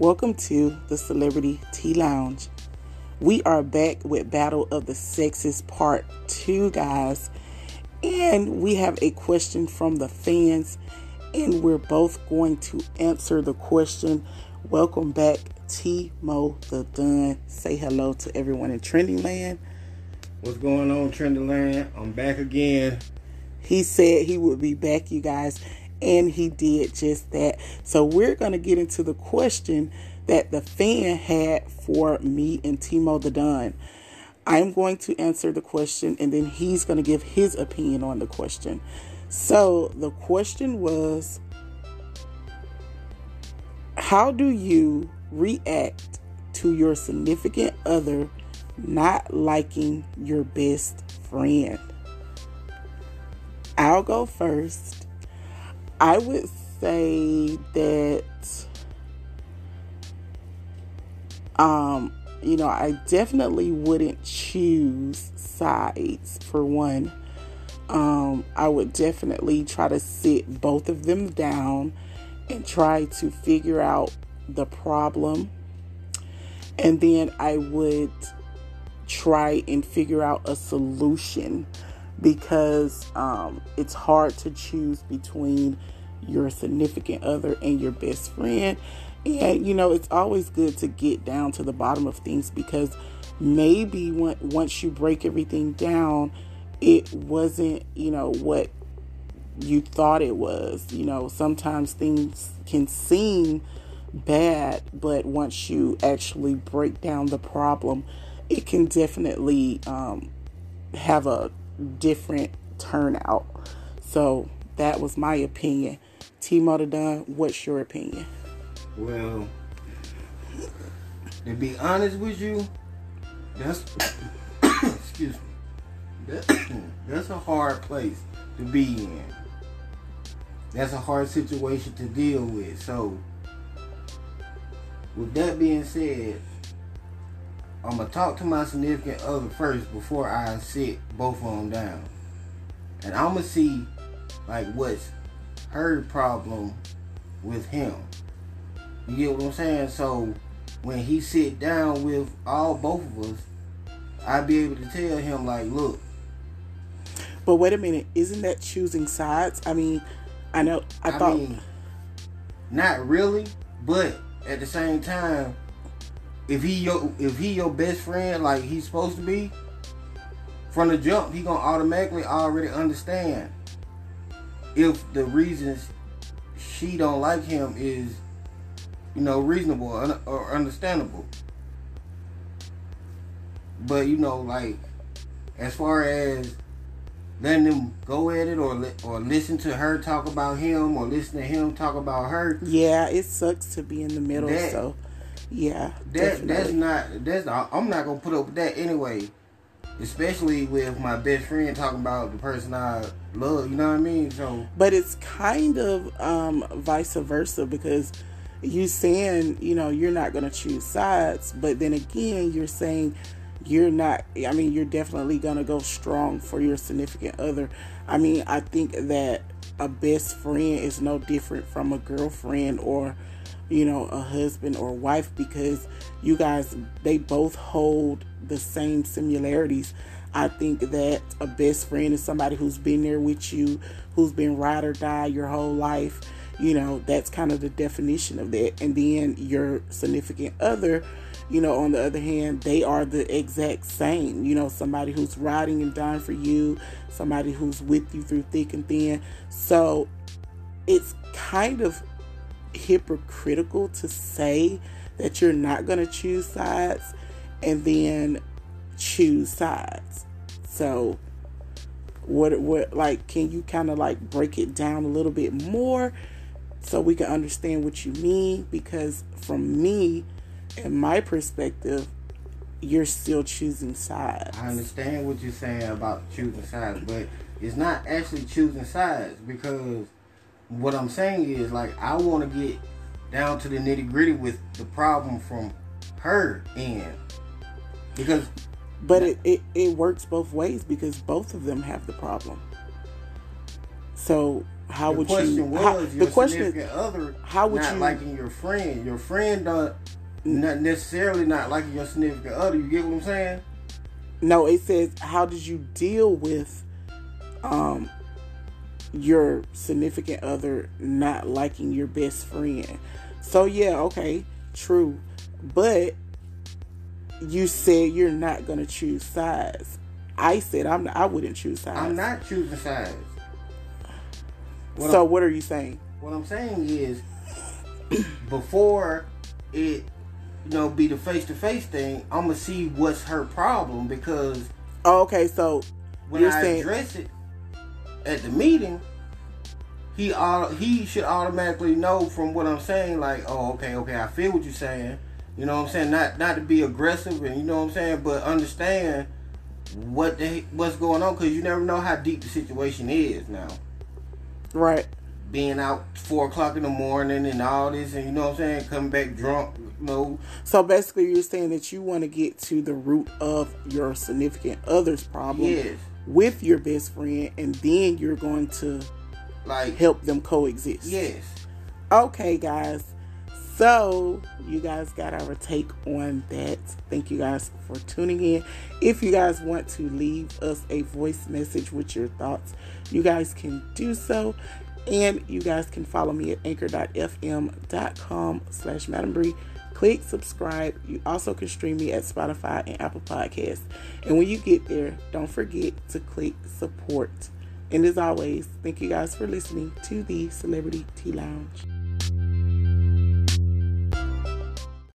Welcome to the Celebrity Tea Lounge. We are back with Battle of the Sexes Part 2, guys. And we have a question from the fans, and we're both going to answer the question. Welcome back, Timo the Dunn. Say hello to everyone in Trending Land. What's going on, Trending Land? I'm back again. He said he would be back, you guys and he did just that. So we're going to get into the question that the fan had for me and Timo the Don. I'm going to answer the question and then he's going to give his opinion on the question. So the question was How do you react to your significant other not liking your best friend? I'll go first. I would say that um you know, I definitely wouldn't choose sides for one. Um, I would definitely try to sit both of them down and try to figure out the problem. And then I would try and figure out a solution because um, it's hard to choose between your significant other and your best friend. And you know, it's always good to get down to the bottom of things because maybe when, once you break everything down, it wasn't, you know, what you thought it was. You know, sometimes things can seem bad, but once you actually break down the problem, it can definitely um, have a different turnout. So that was my opinion. Timo Dunn, what's your opinion? Well, to be honest with you, that's excuse me. That, that's a hard place to be in. That's a hard situation to deal with. So, with that being said, I'm gonna talk to my significant other first before I sit both of them down, and I'm gonna see like what's her problem with him. You get what I'm saying? So when he sit down with all both of us, I'd be able to tell him like, look. But wait a minute, isn't that choosing sides? I mean, I know I, I thought mean, not really, but at the same time, if he your if he your best friend like he's supposed to be, from the jump he gonna automatically already understand if the reasons she don't like him is you know reasonable or understandable. But you know like as far as letting them go at it or li- or listen to her talk about him or listen to him talk about her yeah it sucks to be in the middle that, so yeah, that that's not that's I'm not gonna put up with that anyway. Especially with my best friend talking about the person I love, you know what I mean? So But it's kind of um vice versa because you saying, you know, you're not to choose sides, but then again, you're saying you're not, I mean, you're definitely to go strong for your significant other. I mean, I think that a best friend is no different from a girlfriend or, you know, a husband or wife because you guys, they both hold the same similarities. I think that a best friend is somebody who's been there with you, who's been ride or die your whole life you know, that's kind of the definition of that. And then your significant other, you know, on the other hand, they are the exact same. You know, somebody who's riding and dying for you, somebody who's with you through thick and thin. So it's kind of hypocritical to say that you're not going to choose sides and then choose sides. So what what like can you kind of like break it down a little bit more so we can understand what you mean because from me and my perspective you're still choosing sides i understand what you're saying about choosing sides but it's not actually choosing sides because what i'm saying is like i want to get down to the nitty gritty with the problem from her end because but it, it, it works both ways because both of them have the problem so how the would you? Was how, your the question significant other how would not you liking your friend? Your friend don't not necessarily not liking your significant other. You get what I'm saying? No, it says how did you deal with um your significant other not liking your best friend. So yeah, okay, true. But you said you're not gonna choose sides. I said I'm not, I wouldn't choose sides. I'm not choosing sides. What so I'm, what are you saying? What I'm saying is, before it, you know, be the face to face thing, I'm gonna see what's her problem because. Oh, okay. So when I saying... address it at the meeting, he uh, he should automatically know from what I'm saying. Like, oh, okay, okay, I feel what you're saying. You know what I'm saying? Not not to be aggressive, and you know what I'm saying, but understand what the what's going on because you never know how deep the situation is now. Right. Being out four o'clock in the morning and all this, and you know what I'm saying, coming back drunk. You know. So basically, you're saying that you want to get to the root of your significant other's problem yes. With your best friend, and then you're going to like help them coexist. Yes. Okay, guys. So, you guys got our take on that. Thank you guys for tuning in. If you guys want to leave us a voice message with your thoughts, you guys can do so. And you guys can follow me at anchor.fm.com slash Madam Brie. Click subscribe. You also can stream me at Spotify and Apple Podcasts. And when you get there, don't forget to click support. And as always, thank you guys for listening to the Celebrity Tea Lounge.